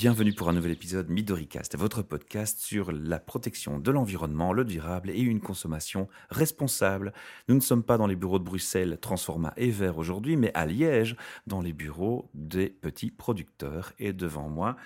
Bienvenue pour un nouvel épisode Midoricast, votre podcast sur la protection de l'environnement, le durable et une consommation responsable. Nous ne sommes pas dans les bureaux de Bruxelles, Transforma et Vert aujourd'hui, mais à Liège, dans les bureaux des petits producteurs. Et devant moi,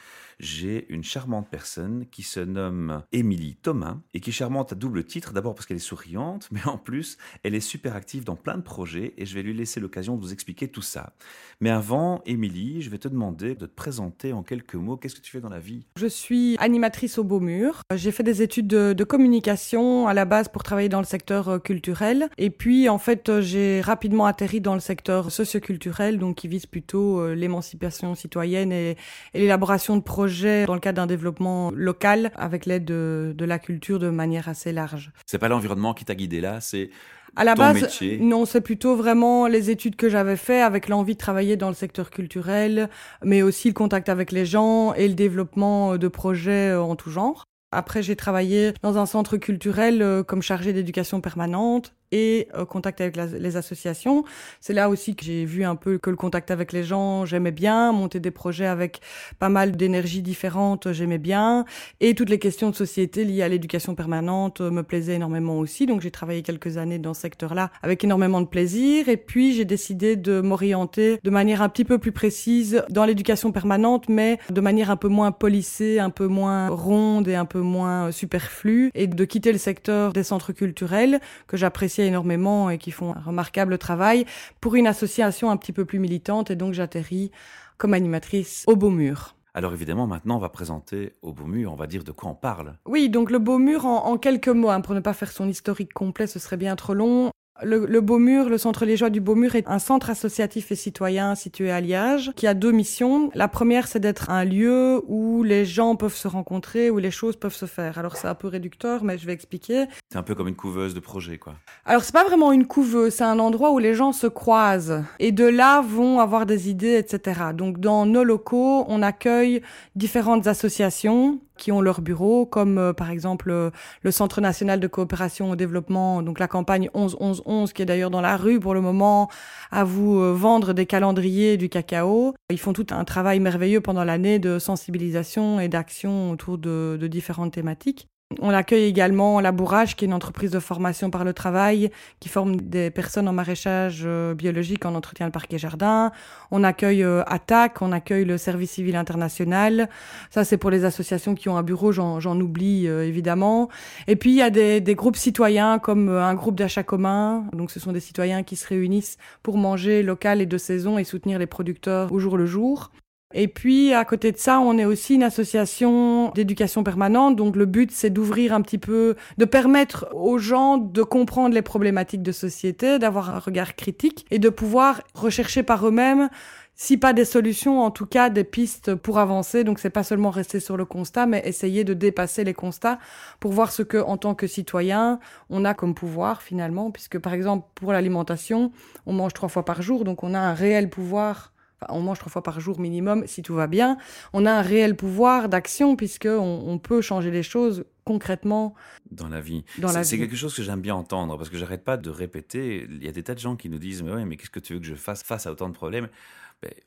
j'ai une charmante personne qui se nomme Émilie Thomas et qui est charmante à double titre. D'abord parce qu'elle est souriante, mais en plus, elle est super active dans plein de projets et je vais lui laisser l'occasion de vous expliquer tout ça. Mais avant, Émilie, je vais te demander de te présenter en quelques mots. Qu'est-ce que tu fais dans la vie Je suis animatrice au Beaumur. J'ai fait des études de, communication à la base pour travailler dans le secteur euh, culturel. Et puis, en fait, euh, j'ai rapidement atterri dans le secteur socioculturel, donc qui vise plutôt euh, l'émancipation citoyenne et, et l'élaboration de projets dans le cadre d'un développement local avec l'aide de, la culture de manière assez large. C'est pas l'environnement qui t'a guidé là, c'est à la base, non, c'est plutôt vraiment les études que j'avais fait avec l'envie de travailler dans le secteur culturel, mais aussi le contact avec les gens et le développement de projets en tout genre. Après, j'ai travaillé dans un centre culturel euh, comme chargé d'éducation permanente et euh, contact avec les associations. C'est là aussi que j'ai vu un peu que le contact avec les gens, j'aimais bien, monter des projets avec pas mal d'énergie différentes, j'aimais bien, et toutes les questions de société liées à l'éducation permanente euh, me plaisaient énormément aussi. Donc j'ai travaillé quelques années dans ce secteur-là avec énormément de plaisir, et puis j'ai décidé de m'orienter de manière un petit peu plus précise dans l'éducation permanente, mais de manière un peu moins polissée, un peu moins ronde et un peu moins superflue, et de quitter le secteur des centres culturels que j'appréciais énormément et qui font un remarquable travail pour une association un petit peu plus militante et donc j'atterris comme animatrice au Beau Mur. Alors évidemment, maintenant, on va présenter au Beau Mur, on va dire de quoi on parle. Oui, donc le Beau Mur, en, quelques mots, hein, pour ne pas faire son historique complet, ce serait bien trop long. Le, le Beaumur, le Centre Liégeois du Beaumur est un centre associatif et citoyen situé à Liège qui a deux missions. La première, c'est d'être un lieu où les gens peuvent se rencontrer, où les choses peuvent se faire. Alors c'est un peu réducteur, mais je vais expliquer. C'est un peu comme une couveuse de projet, quoi. Alors c'est pas vraiment une couveuse, c'est un endroit où les gens se croisent et de là vont avoir des idées, etc. Donc dans nos locaux, on accueille différentes associations qui ont leur bureau, comme euh, par exemple euh, le Centre national de coopération au développement, donc la campagne 11-11-11, qui est d'ailleurs dans la rue pour le moment, à vous euh, vendre des calendriers du cacao. Ils font tout un travail merveilleux pendant l'année de sensibilisation et d'action autour de, de différentes thématiques. On accueille également La Bourrage, qui est une entreprise de formation par le travail, qui forme des personnes en maraîchage euh, biologique, en entretien de parquet jardin. On accueille euh, ATTAC, on accueille le Service civil international. Ça, c'est pour les associations qui ont un bureau, j'en oublie euh, évidemment. Et puis, il y a des, des groupes citoyens comme un groupe d'achat commun. Donc, ce sont des citoyens qui se réunissent pour manger local et de saison et soutenir les producteurs au jour le jour. Et puis, à côté de ça, on est aussi une association d'éducation permanente. Donc, le but, c'est d'ouvrir un petit peu, de permettre aux gens de comprendre les problématiques de société, d'avoir un regard critique et de pouvoir rechercher par eux-mêmes si pas des solutions, en tout cas des pistes pour avancer. Donc c'est pas seulement rester sur le constat, mais essayer de dépasser les constats pour voir ce que, en tant que citoyen, on a comme pouvoir finalement, puisque par exemple pour l'alimentation, on mange trois fois par jour, donc on a un réel pouvoir on mange trois fois par jour minimum si tout va bien, on a un réel pouvoir d'action puisque on, peut changer les choses concrètement dans la vie. C'est quelque chose que j'aime bien entendre parce que j'arrête pas de répéter. Il y a des tas de gens qui nous disent mais ouais mais qu'est-ce que tu veux que je fasse face à autant de problèmes?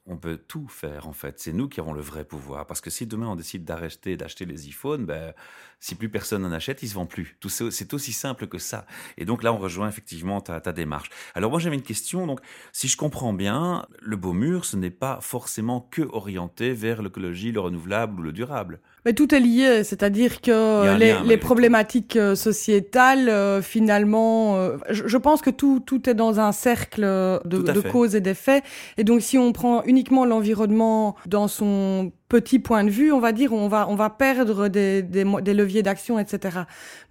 On peut tout faire en fait. C'est nous qui avons le vrai pouvoir. Parce que si demain on décide d'arrêter d'acheter les iPhones, ben, si plus personne n'en achète, ils se vendent plus. Tout c'est aussi simple que ça. Et donc là, on rejoint effectivement ta, ta démarche. Alors moi, j'avais une question. Donc, si je comprends bien, le beau mur, ce n'est pas forcément que orienté vers l'écologie, le renouvelable ou le durable. Mais tout est lié, c'est-à-dire que les, les problématiques euh, sociétales, euh, finalement, euh, je, pense que tout, tout est dans un cercle de, de causes et d'effets. Et donc, si on prend uniquement l'environnement dans son petit point de vue, on va dire, on va, on va perdre des, des, des leviers d'action, etc.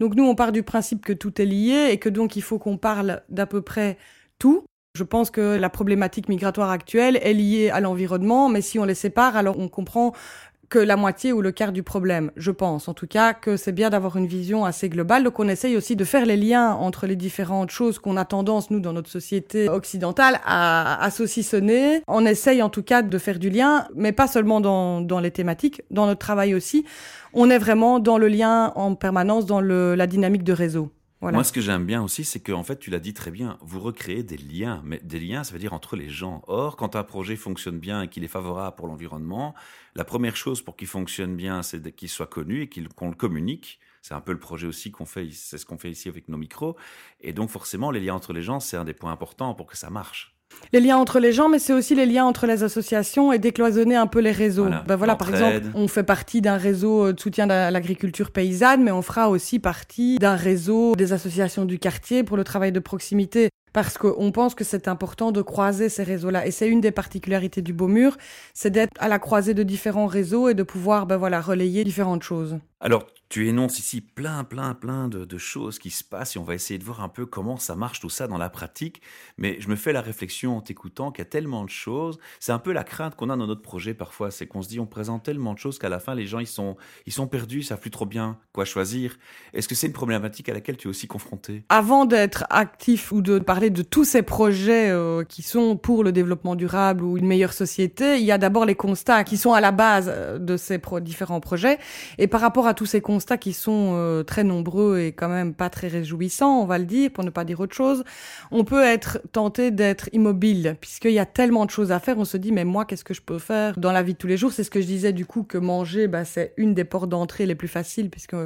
Donc nous, on part du principe que tout est lié et que donc il faut qu'on parle d'à peu près tout. Je pense que la problématique migratoire actuelle est liée à l'environnement, mais si on les sépare, alors on comprend que la moitié ou le quart du problème. Je pense en tout cas que c'est bien d'avoir une vision assez globale. Donc on essaye aussi de faire les liens entre les différentes choses qu'on a tendance, nous, dans notre société occidentale, à, à saucissonner. On essaye en tout cas de faire du lien, mais pas seulement dans, dans les thématiques, dans notre travail aussi. On est vraiment dans le lien en permanence, dans le, la dynamique de réseau. Moi, ce que j'aime bien aussi, c'est qu'en fait, tu l'as dit très bien, vous recréez des liens. Mais des liens, ça veut dire entre les gens. Or, quand un projet fonctionne bien et qu'il est favorable pour l'environnement, la première chose pour qu'il fonctionne bien, c'est qu'il soit connu et qu'on le communique. C'est un peu le projet aussi qu'on fait, c'est ce qu'on fait ici avec nos micros. Et donc, forcément, les liens entre les gens, c'est un des points importants pour que ça marche. Les liens entre les gens, mais c'est aussi les liens entre les associations et décloisonner un peu les réseaux. Voilà, Ben voilà, par exemple, on fait partie d'un réseau de soutien à l'agriculture paysanne, mais on fera aussi partie d'un réseau des associations du quartier pour le travail de proximité. Parce qu'on pense que c'est important de croiser ces réseaux-là. Et c'est une des particularités du Beaumur, c'est d'être à la croisée de différents réseaux et de pouvoir, ben voilà, relayer différentes choses. Alors, tu énonces ici plein, plein, plein de, de choses qui se passent et on va essayer de voir un peu comment ça marche tout ça dans la pratique. Mais je me fais la réflexion en t'écoutant qu'il y a tellement de choses. C'est un peu la crainte qu'on a dans notre projet parfois. C'est qu'on se dit, on présente tellement de choses qu'à la fin, les gens, ils sont, ils sont perdus, ils savent plus trop bien quoi choisir. Est-ce que c'est une problématique à laquelle tu es aussi confronté? Avant d'être actif ou de parler de tous ces projets euh, qui sont pour le développement durable ou une meilleure société, il y a d'abord les constats qui sont à la base euh, de ces pro- différents projets. Et par rapport à tous ces constats qui sont euh, très nombreux et quand même pas très réjouissants, on va le dire, pour ne pas dire autre chose, on peut être tenté d'être immobile puisqu'il y a tellement de choses à faire. On se dit, mais moi, qu'est-ce que je peux faire dans la vie de tous les jours? C'est ce que je disais du coup que manger, bah, c'est une des portes d'entrée les plus faciles puisque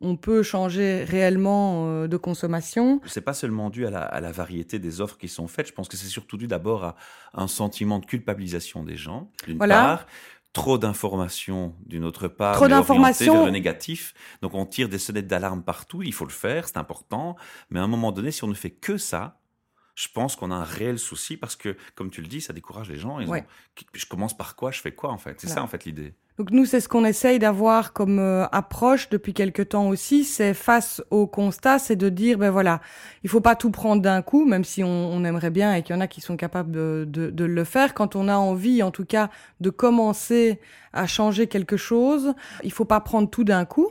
on peut changer réellement euh, de consommation. C'est pas seulement dû à la, à la variété des offres qui sont faites. Je pense que c'est surtout dû d'abord à un sentiment de culpabilisation des gens, d'une Voilà. part. Trop d'informations d'une autre part, Trop d'informations. vers le négatif. Donc on tire des sonnettes d'alarme partout, il faut le faire, c'est important. Mais à un moment donné, si on ne fait que ça, je pense qu'on a un réel souci parce que, comme tu le dis, ça décourage les gens. Ils Ouais. ont, je commence par quoi, je fais quoi en fait? C'est Voilà. ça en fait l'idée. Donc nous, c'est ce qu'on essaye d'avoir comme euh, approche depuis quelque temps aussi. C'est face au constat, c'est de dire, ben voilà, il faut pas tout prendre d'un coup, même si on, on aimerait bien et qu'il y en a qui sont capables de, de, de le faire. Quand on a envie, en tout cas, de commencer à changer quelque chose, il faut pas prendre tout d'un coup.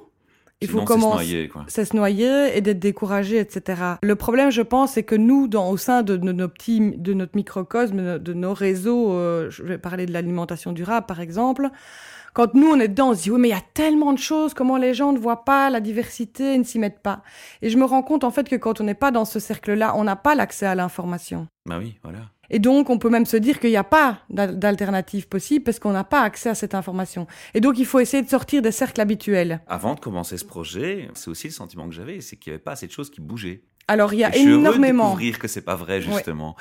Il Sinon, faut commencer. c'est se noyer et d'être découragé, etc. Le problème, je pense, c'est que nous, dans, au sein de, de nos petits, de notre microcosme, de, de nos réseaux, euh, je vais parler de l'alimentation durable, par exemple, quand nous, on est dedans, on se dit, oui, mais il y a tellement de choses, comment les gens ne voient pas la diversité, ils ne s'y mettent pas. Et je me rends compte, en fait, que quand on n'est pas dans ce cercle-là, on n'a pas l'accès à l'information. Bah oui, voilà. Et donc, on peut même se dire qu'il n'y a pas d'al- d'alternative possible parce qu'on n'a pas accès à cette information. Et donc, il faut essayer de sortir des cercles habituels. Avant de commencer ce projet, c'est aussi le sentiment que j'avais, c'est qu'il n'y avait pas assez de choses qui bougeaient. Alors, il y a Et je suis heureux de énormément. découvrir que c'est pas vrai justement.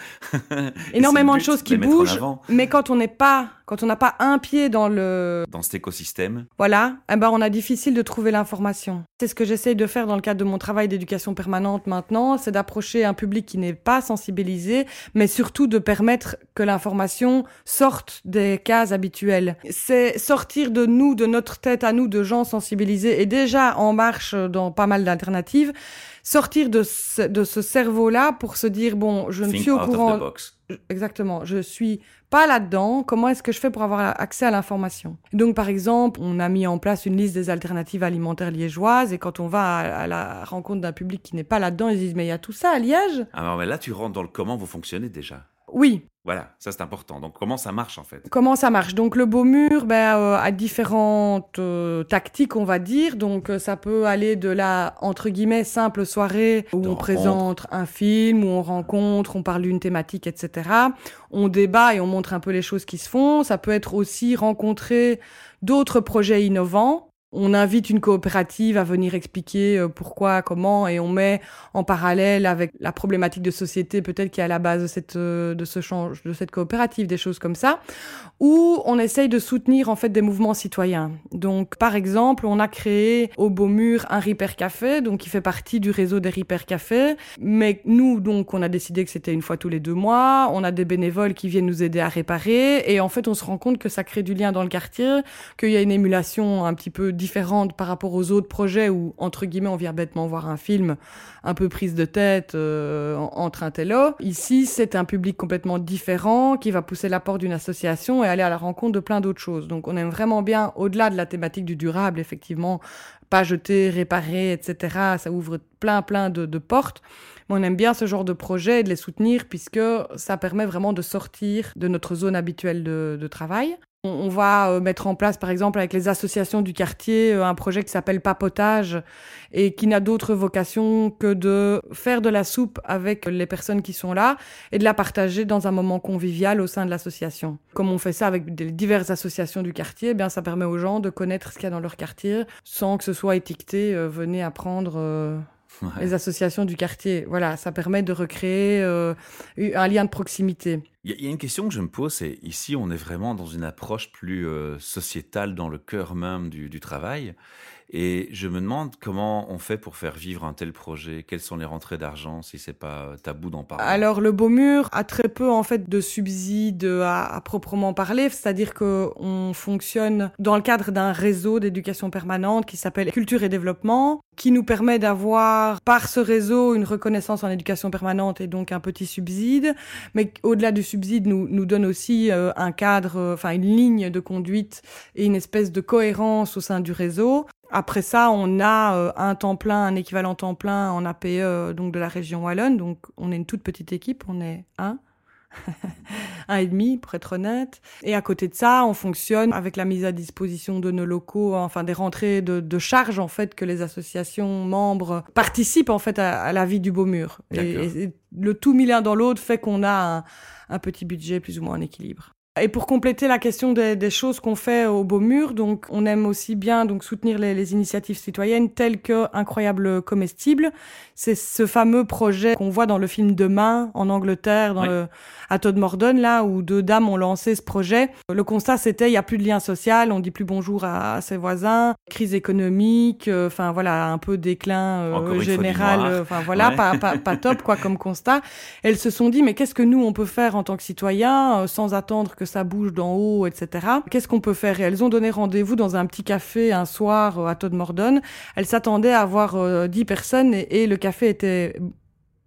Énormément de choses qui bougent, mais quand on n'est pas, quand on n'a pas un pied dans le, dans cet écosystème. voilà, eh ben on a difficile de trouver l'information. C'est ce que j'essaye de faire dans le cadre de mon travail d'éducation permanente maintenant, c'est d'approcher un public qui n'est pas sensibilisé, mais surtout de permettre que l'information sorte des cases habituelles. C'est sortir de nous, de notre tête à nous, de gens sensibilisés et déjà en marche dans pas mal d'alternatives. Sortir de ce, de ce cerveau-là pour se dire bon, je ne Think suis au courant. Exactement. Je suis pas là-dedans. Comment est-ce que je fais pour avoir accès à l'information? Donc, par exemple, on a mis en place une liste des alternatives alimentaires liégeoises et quand on va à, à la rencontre d'un public qui n'est pas là-dedans, ils disent mais il y a tout ça à Liège? Alors mais là, tu rentres dans le comment vous fonctionnez déjà. Oui. Voilà, ça c'est important. Donc comment ça marche en fait? Comment ça marche? Donc le beau mur ben, euh, a différentes euh, tactiques, on va dire. Donc euh, ça peut aller de la entre guillemets simple soirée où on rencontre. présente un film, où on rencontre, on parle d'une thématique, etc. On débat et on montre un peu les choses qui se font. Ça peut être aussi rencontrer d'autres projets innovants. On invite une coopérative à venir expliquer euh, pourquoi, comment, et on met en parallèle avec la problématique de société peut-être qui est à la base de cette euh, de ce change de cette coopérative, des choses comme ça où on essaye de soutenir en fait des mouvements citoyens. Donc par exemple, on a créé au Beaumur un Repair Café, donc qui fait partie du réseau des Repair Café. Mais nous, donc, on a décidé que c'était une fois tous les deux mois. On a des bénévoles qui viennent nous aider à réparer. Et en fait, on se rend compte que ça crée du lien dans le quartier, qu'il y a une émulation un petit peu par rapport aux autres projets où, entre guillemets, on vient bêtement voir un film un peu prise de tête euh, en- entre un télo. Ici, c'est un public complètement différent qui va pousser la porte d'une association et aller à la rencontre de plein d'autres choses. Donc, on aime vraiment bien, au-delà de la thématique du durable, effectivement, pas jeter, réparer, etc. Ça ouvre plein, plein de, de portes. Mais on aime bien ce genre de projet et de les soutenir puisque ça permet vraiment de sortir de notre zone habituelle de travail. On va euh, mettre en place, par exemple, avec les associations du quartier, euh, un projet qui s'appelle Papotage et qui n'a d'autre vocation que de faire de la soupe avec les personnes qui sont là et de la partager dans un moment convivial au sein de l'association. Comme on fait ça avec des diverses associations du quartier, eh bien ça permet aux gens de connaître ce qu'il y a dans leur quartier sans que ce soit étiqueté euh, venez apprendre les associations du quartier. Voilà, ça permet de recréer euh, un lien de proximité. Il y, a une question que je me pose, c'est ici on est vraiment dans une approche plus euh, sociétale dans le cœur même du, du travail. Et je me demande comment on fait pour faire vivre un tel projet. Quelles sont les rentrées d'argent si c'est pas tabou d'en parler? Alors le Beaumur a très peu en fait de subsides à, proprement parler, c'est-à-dire que on fonctionne dans le cadre d'un réseau d'éducation permanente qui s'appelle Culture et Développement, qui nous permet d'avoir par ce réseau une reconnaissance en éducation permanente et donc un petit subside, mais au-delà du subside nous nous donne aussi euh, un cadre, enfin une ligne de conduite et une espèce de cohérence au sein du réseau. Après ça, on a euh, un temps plein, un équivalent temps plein en APE euh, donc de la région wallonne. Donc on est une toute petite équipe, on est un, un et demi pour être honnête. Et à côté de ça, on fonctionne avec la mise à disposition de nos locaux, enfin des rentrées de, de charges en fait que les associations membres participent en fait à, la vie du Beaumur. Et, et, le tout mis l'un dans l'autre fait qu'on a un, un petit budget plus ou moins en équilibre. Et pour compléter la question des, des choses qu'on fait au Beaumur, donc on aime aussi bien donc soutenir les, les initiatives citoyennes telles que Incroyable Comestible. C'est ce fameux projet qu'on voit dans le film Demain en Angleterre, dans le à Todd Mordon là où deux dames ont lancé ce projet. Le constat c'était il y a plus de lien social, on dit plus bonjour à, ses voisins, crise économique, euh, enfin voilà un peu déclin euh, général, euh, enfin voilà pas, pas, pas top quoi comme constat. Elles se sont dit mais qu'est-ce que nous on peut faire en tant que citoyens sans attendre que ça bouge d'en haut, etc. Qu'est-ce qu'on peut faire? Elles ont donné rendez-vous dans un petit café un soir euh, à Todd Mordon. Elles s'attendaient à avoir euh, dix personnes et, le café était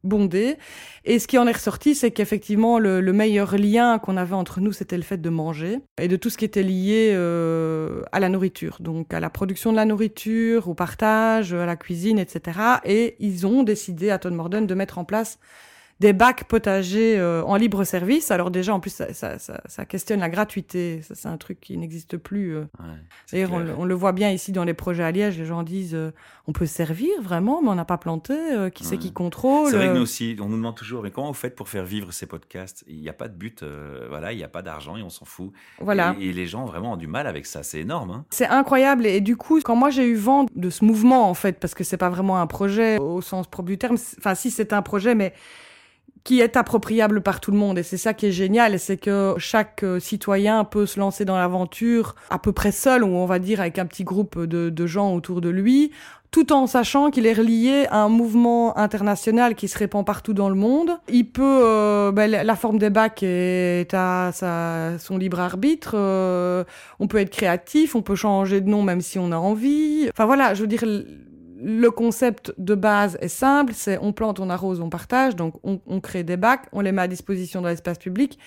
bondé. Et ce qui en est ressorti, c'est qu'effectivement, le, meilleur lien qu'on avait entre nous, c'était le fait de manger et de tout ce qui était lié euh, à la nourriture, donc à la production de la nourriture, au partage, à la cuisine, etc. Et ils ont décidé à Todd Mordon de mettre en place des bacs potagers euh, en libre service. Alors déjà, en plus, ça, ça, ça, ça questionne la gratuité. Ça, c'est un truc qui n'existe plus. Euh. Ouais, D'ailleurs, on, on, le voit bien ici dans les projets à Liège. Les gens disent, euh, on peut servir vraiment, mais on n'a pas planté. qui c'est qui contrôle C'est vrai que nous aussi, on nous demande toujours, mais comment vous faites pour faire vivre ces podcasts? Il n'y a pas de but, voilà, il n'y a pas d'argent et on s'en fout. Voilà. Et, et, les gens vraiment ont du mal avec ça. C'est énorme. Hein c'est incroyable. Et, du coup, quand moi j'ai eu vent de ce mouvement, en fait, parce que c'est pas vraiment un projet au sens propre du terme. Enfin, si c'est un projet, mais qui est appropriable par tout le monde. Et c'est ça qui est génial, c'est que chaque euh, citoyen peut se lancer dans l'aventure à peu près seul, ou on va dire avec un petit groupe de, gens autour de lui, tout en sachant qu'il est relié à un mouvement international qui se répand partout dans le monde. Il peut, euh, ben, la forme des bacs est à son libre arbitre. Euh, on peut être créatif, on peut changer de nom même si on a envie. Enfin voilà, je veux dire, le concept de base est simple, c'est on plante, on arrose, on partage, donc on, crée des bacs, on les met à disposition dans l'espace public.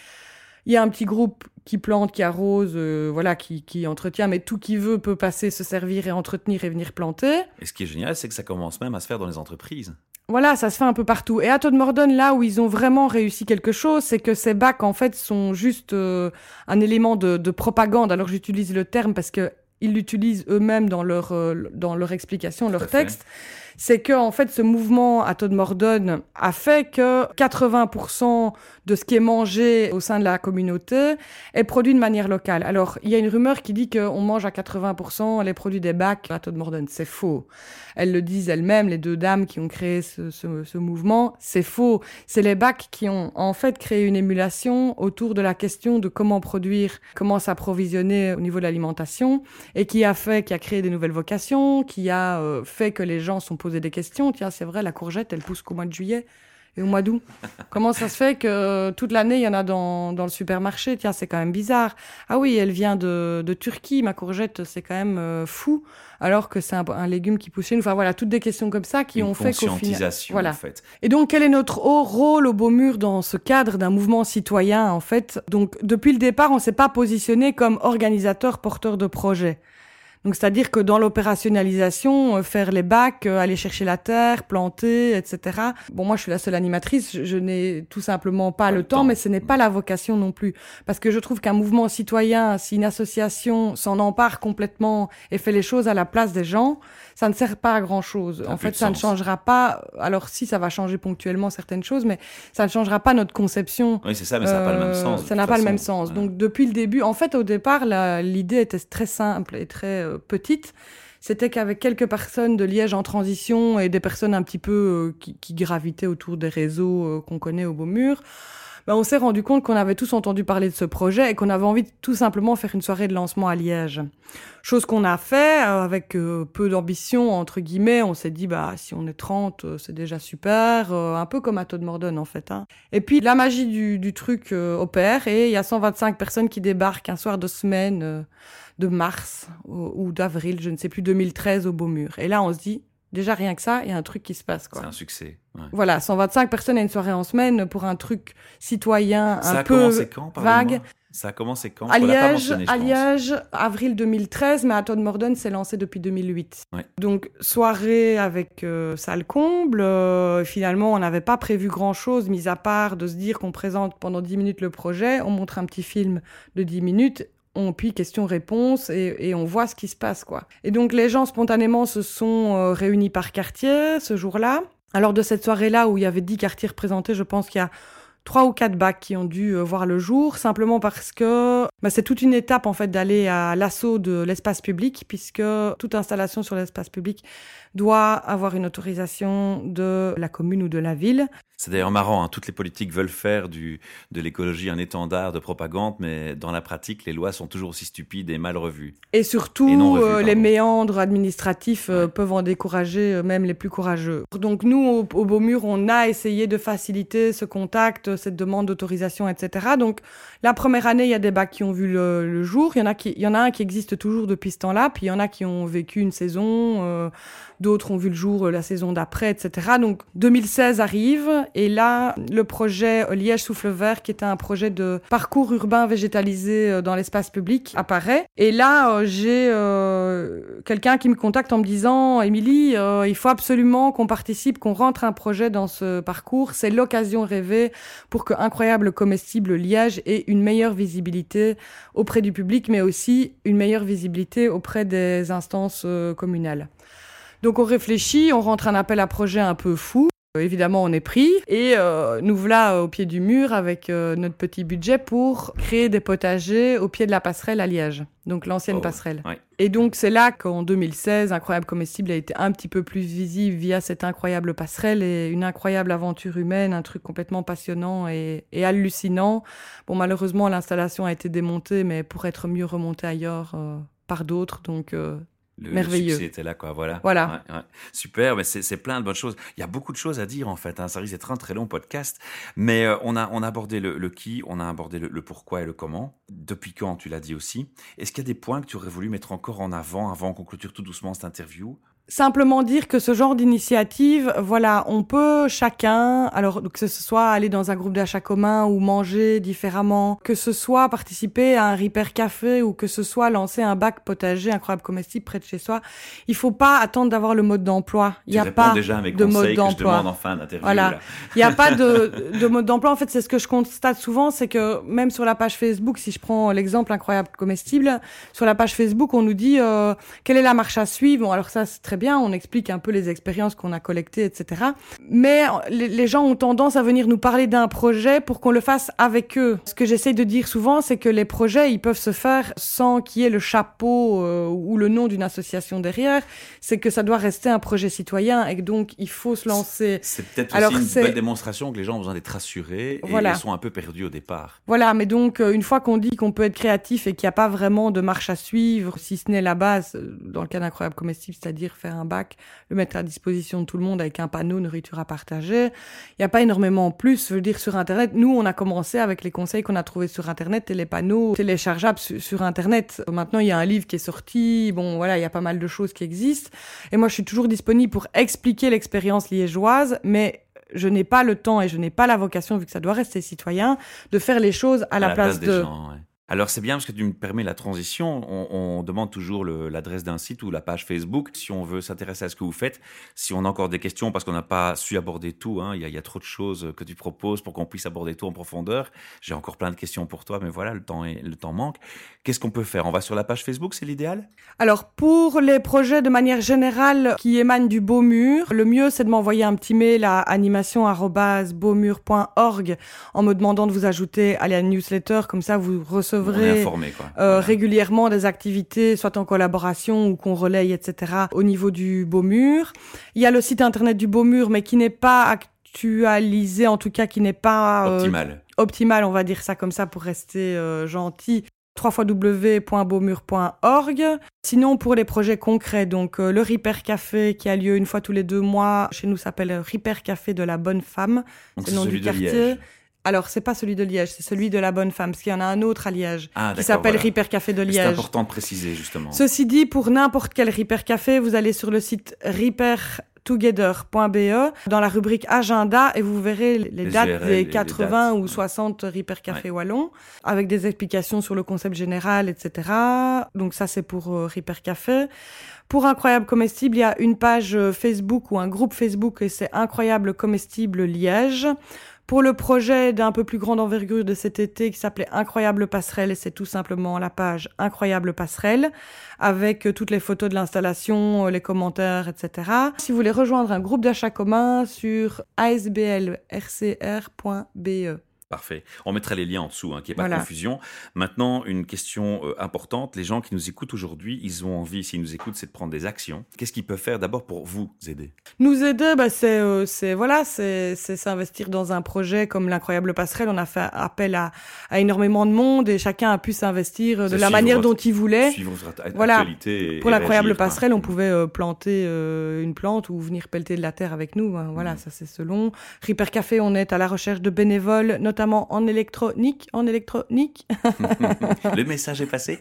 Il y a un petit groupe qui plante, qui arrose, euh, voilà, qui, qui, entretient, mais tout qui veut peut passer, se servir et entretenir et venir planter. Et ce qui est génial, c'est que ça commence même à se faire dans les entreprises. Voilà, ça se fait un peu partout. Et à Todd Mordon, là où ils ont vraiment réussi quelque chose, c'est que ces bacs, en fait, sont juste euh, un élément de, de propagande. Alors j'utilise le terme parce que ils l'utilisent eux-mêmes dans leur, euh, dans leur explication, leur texte, c'est que en fait ce mouvement à Mordon a fait que 80% de ce qui est mangé au sein de la communauté est produit de manière locale. Alors, il y a une rumeur qui dit qu'on mange à 80% les produits des bacs à Morden. C'est faux. Elles le disent elles-mêmes, les deux dames qui ont créé ce, ce, ce mouvement. C'est faux. C'est les bacs qui ont en fait créé une émulation autour de la question de comment produire, comment s'approvisionner au niveau de l'alimentation et qui a fait, qui a créé des nouvelles vocations, qui a euh, fait que les gens sont posés des questions. Tiens, c'est vrai, la courgette, elle pousse qu'au mois de juillet et au mois d'août. Comment ça se fait que euh, toute l'année, il y en a dans, dans le supermarché? Tiens, c'est quand même bizarre. Ah oui, elle vient de, de Turquie, ma courgette, c'est quand même euh, fou, alors que c'est un, un, légume qui pousse chez nous. Enfin voilà, toutes des questions comme ça qui Une ont fait qu'au final... Voilà. En fait. Et donc, quel est notre haut rôle au Beaumur dans ce cadre d'un mouvement citoyen, en fait? Donc, depuis le départ, on s'est pas positionné comme organisateur, porteur de projet. Donc c'est-à-dire que dans l'opérationnalisation, euh, faire les bacs, euh, aller chercher la terre, planter, etc. Bon, moi je suis la seule animatrice, je, je n'ai tout simplement pas, Pas le temps, temps. mais ce n'est pas la vocation non plus. Parce que je trouve qu'un mouvement citoyen, si une association s'en empare complètement et fait les choses à la place des gens, ça ne sert pas à grand-chose. En fait, ça ne changera pas. Alors si, ça va changer ponctuellement certaines choses, mais ça ne changera pas notre conception Oui, c'est ça, mais ça n'a pas le même euh, sens. Ça n'a pas le même sens. Ouais. Donc depuis le début, en fait, au départ, l'idée était très simple et très petite. C'était qu'avec quelques personnes de Liège en transition et des personnes un petit peu euh, qui, gravitaient autour des réseaux euh, qu'on connaît au Beaumur, ben, on s'est rendu compte qu'on avait tous entendu parler de ce projet et qu'on avait envie de tout simplement faire une soirée de lancement à Liège. Chose qu'on a fait euh, avec euh, peu d'ambition, entre guillemets. On s'est dit, bah, si on est 30, euh, c'est déjà super. un peu comme à Todd Morden, en fait. Hein. Et puis, la magie du, du truc opère et il y a 125 personnes qui débarquent un soir de semaine de mars ou, ou d'avril, je ne sais plus, 2013 au Beaumur. Et là, on se dit, déjà rien que ça, il y a un truc qui se passe, quoi. C'est un succès. ouais. Voilà, 125 personnes à une soirée en semaine pour un truc citoyen Ça un peu quand vague. Ça a commencé quand? À Liège, à. Liège, avril 2013, mais à Todd Morden, c'est lancé depuis 2008. Ouais. Donc, soirée avec euh, salle comble. euh, finalement, on n'avait pas prévu grand-chose, mis à part de se dire qu'on présente pendant 10 minutes le projet, on montre un petit film de 10 minutes, on puis question-réponse et, on voit ce qui se passe, quoi. Et donc, les gens, spontanément, se sont euh, réunis par quartier ce jour-là. Alors, de cette soirée-là, où il y avait 10 quartiers représentés, je pense qu'il y a trois ou quatre bacs qui ont dû euh, voir le jour, simplement parce que bah, c'est toute une étape en fait d'aller à l'assaut de l'espace public, puisque toute installation sur l'espace public doit avoir une autorisation de la commune ou de la ville. C'est d'ailleurs marrant, hein, toutes les politiques veulent faire du, de l'écologie un étendard de propagande, mais dans la pratique, les lois sont toujours aussi stupides et mal revues. Et surtout, Et non revues, euh, les méandres administratifs euh, Ouais. peuvent en décourager euh, même les plus courageux. Donc nous, au, au Beaumur, on a essayé de faciliter ce contact, cette demande d'autorisation, etc. Donc la première année, il y a des bacs qui ont vu le, le jour. Il y en a qui, il y en a un qui existe toujours depuis ce temps-là, puis il y en a qui ont vécu une saison. euh, D'autres ont vu le jour euh, la saison d'après, etc. Donc 2016 arrive et là, le projet euh, Liège Souffle Vert, qui était un projet de parcours urbain végétalisé euh, dans l'espace public, apparaît. Et là, euh, j'ai euh, quelqu'un qui me contacte en me disant, Émilie, euh, il faut absolument qu'on participe, qu'on rentre un projet dans ce parcours. C'est l'occasion rêvée pour que Incroyable Comestible Liège ait une meilleure visibilité auprès du public, mais aussi une meilleure visibilité auprès des instances euh, communales. Donc on réfléchit, on rentre un appel à projet un peu fou. Euh, Évidemment, on est pris et euh, nous voilà au pied du mur avec euh, notre petit budget pour créer des potagers au pied de la passerelle à Liège, donc l'ancienne Oh, passerelle. ouais. Et donc c'est là qu'en 2016, Incroyable Comestible a été un petit peu plus visible via cette incroyable passerelle et une incroyable aventure humaine, un truc complètement passionnant et, et hallucinant. Bon, malheureusement, l'installation a été démontée, mais pour être mieux remontée ailleurs par d'autres, donc Le, Merveilleux. le succès était là, quoi. Voilà. Voilà. Ouais, ouais. Super, mais c'est plein de bonnes choses. Il y a beaucoup de choses à dire, en fait. Hein. Ça risque d'être un très long podcast. Mais euh, on, a, on a abordé le, le qui, on a abordé le, le pourquoi et le comment. Depuis quand, tu l'as dit aussi. Est-ce qu'il y a des points que tu aurais voulu mettre encore en avant avant qu'on clôture tout doucement cette interview? Simplement dire que ce genre d'initiative, voilà, on peut chacun, alors que ce soit aller dans un groupe d'achat commun ou manger différemment, que ce soit participer à un Repair Café ou que ce soit lancer un bac potager incroyable comestible près de chez soi, il faut pas attendre d'avoir le mode d'emploi. Il n'y a pas déjà à mes de mode d'emploi. en fin. Voilà. là. Il n'y a pas de, de mode d'emploi. En fait, c'est ce que je constate souvent, c'est que même sur la page Facebook, si je prends l'exemple incroyable comestible, sur la page Facebook, on nous dit euh, quelle est la marche à suivre? Bon, alors ça, c'est très bien. On explique un peu les expériences qu'on a collectées, etc. Mais les, gens ont tendance à venir nous parler d'un projet pour qu'on le fasse avec eux. Ce que j'essaye de dire souvent, c'est que les projets, ils peuvent se faire sans qu'il y ait le chapeau euh, ou le nom d'une association derrière. C'est que ça doit rester un projet citoyen et que donc il faut se lancer. C'est peut-être aussi une belle démonstration que les gens ont besoin d'être rassurés et Voilà. ils sont un peu perdus au départ. Voilà, mais donc euh, une fois qu'on dit qu'on peut être créatif et qu'il n'y a pas vraiment de marche à suivre, si ce n'est la base, euh, dans le cas d'incroyable comestible, c'est-à-dire faire un bac, le mettre à disposition de tout le monde avec un panneau nourriture à partager, il n'y a pas énormément en plus. Je veux dire, sur Internet, nous, on a commencé avec les conseils qu'on a trouvés sur Internet et les panneaux téléchargeables su- sur Internet. Maintenant, il y a un livre qui est sorti, bon, voilà, il y a pas mal de choses qui existent. Et moi, je suis toujours disponible pour expliquer l'expérience liégeoise, mais je n'ai pas le temps et je n'ai pas la vocation, vu que ça doit rester citoyen, de faire les choses à la, place, des de. gens. ouais. Alors c'est bien parce que tu me permets la transition. On, demande toujours l'adresse d'un site ou la page Facebook si on veut s'intéresser à ce que vous faites. Si on a encore des questions parce qu'on n'a pas su aborder tout, hein, il, y a, trop de choses que tu proposes pour qu'on puisse aborder tout en profondeur. J'ai encore plein de questions pour toi, mais voilà, le temps, le temps manque. Qu'est-ce qu'on peut faire? On va sur la page Facebook, c'est l'idéal? Alors pour les projets de manière générale qui émanent du beau mur, le mieux c'est de m'envoyer un petit mail à animation.beaumur.org en me demandant de vous ajouter à la newsletter. Comme ça, vous euh, régulièrement des activités, soit en collaboration ou qu'on relaye, etc. au niveau du beau mur. Il y a le site internet du beau mur, mais qui n'est pas actualisé, en tout cas qui n'est pas euh, optimal. Optimal, on va dire ça comme ça pour rester euh, gentil www.beaumur.org. Sinon, pour les projets concrets, donc euh, le Ripper Café qui a lieu une fois tous les deux mois, chez nous s'appelle Ripper Café de la Bonne Femme. C'est le nom du quartier. Alors, c'est pas celui de Liège, c'est celui de la Bonne Femme, parce qu'il y en a un autre à Liège ah, qui s'appelle Ripper Café de Liège. C'est important de préciser, justement. Ceci dit, pour n'importe quel Ripper Café, vous allez sur le site Ripper together.be dans la rubrique agenda et vous verrez les, dates des 80 ou 60 Ripper Café Wallon avec des explications sur le concept général, etc. Donc ça c'est pour euh, Ripper Café. Pour Incroyable Comestible, il y a une page euh, Facebook ou un groupe Facebook et c'est Incroyable Comestible Liège. Pour le projet d'un peu plus grande envergure de cet été qui s'appelait Incroyable Passerelle, c'est tout simplement la page Incroyable Passerelle avec euh, toutes les photos de l'installation, euh, les commentaires, etc. Si vous voulez rejoindre un groupe d'achat commun sur asblrcr.be. Parfait. On mettra les liens en dessous, hein, qu'il n'y ait pas de confusion. Maintenant, une question euh, importante. Les gens qui nous écoutent aujourd'hui, ils ont envie, s'ils nous écoutent, c'est de prendre des actions. Qu'est-ce qu'ils peuvent faire d'abord pour vous aider? Nous aider, bah, c'est, euh, c'est voilà, c'est, s'investir dans un projet comme l'incroyable passerelle. On a fait appel à, à énormément de monde et chacun a pu s'investir de la manière dont il voulait. voilà. pour l'incroyable passerelle, on pouvait euh, planter une plante ou venir pelleter de la terre avec nous. Hein. Voilà, mm. ça c'est selon. Ripper Café, on est à la recherche de bénévoles, notamment en électronique. En électronique. le message est passé.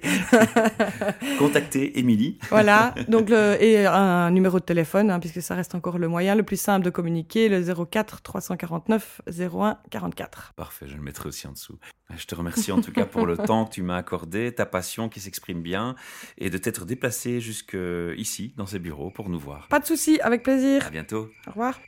Contactez Émilie. voilà, donc et un numéro de téléphone, hein, puisque ça reste encore le moyen le plus simple de communiquer, le 04 349 01 44. Parfait, je le mettrai aussi en dessous. Je te remercie en tout cas pour le temps que tu m'as accordé, ta passion qui s'exprime bien, et de t'être déplacé jusque ici, dans ces bureaux, pour nous voir. Pas de souci, avec plaisir. À bientôt. Au revoir.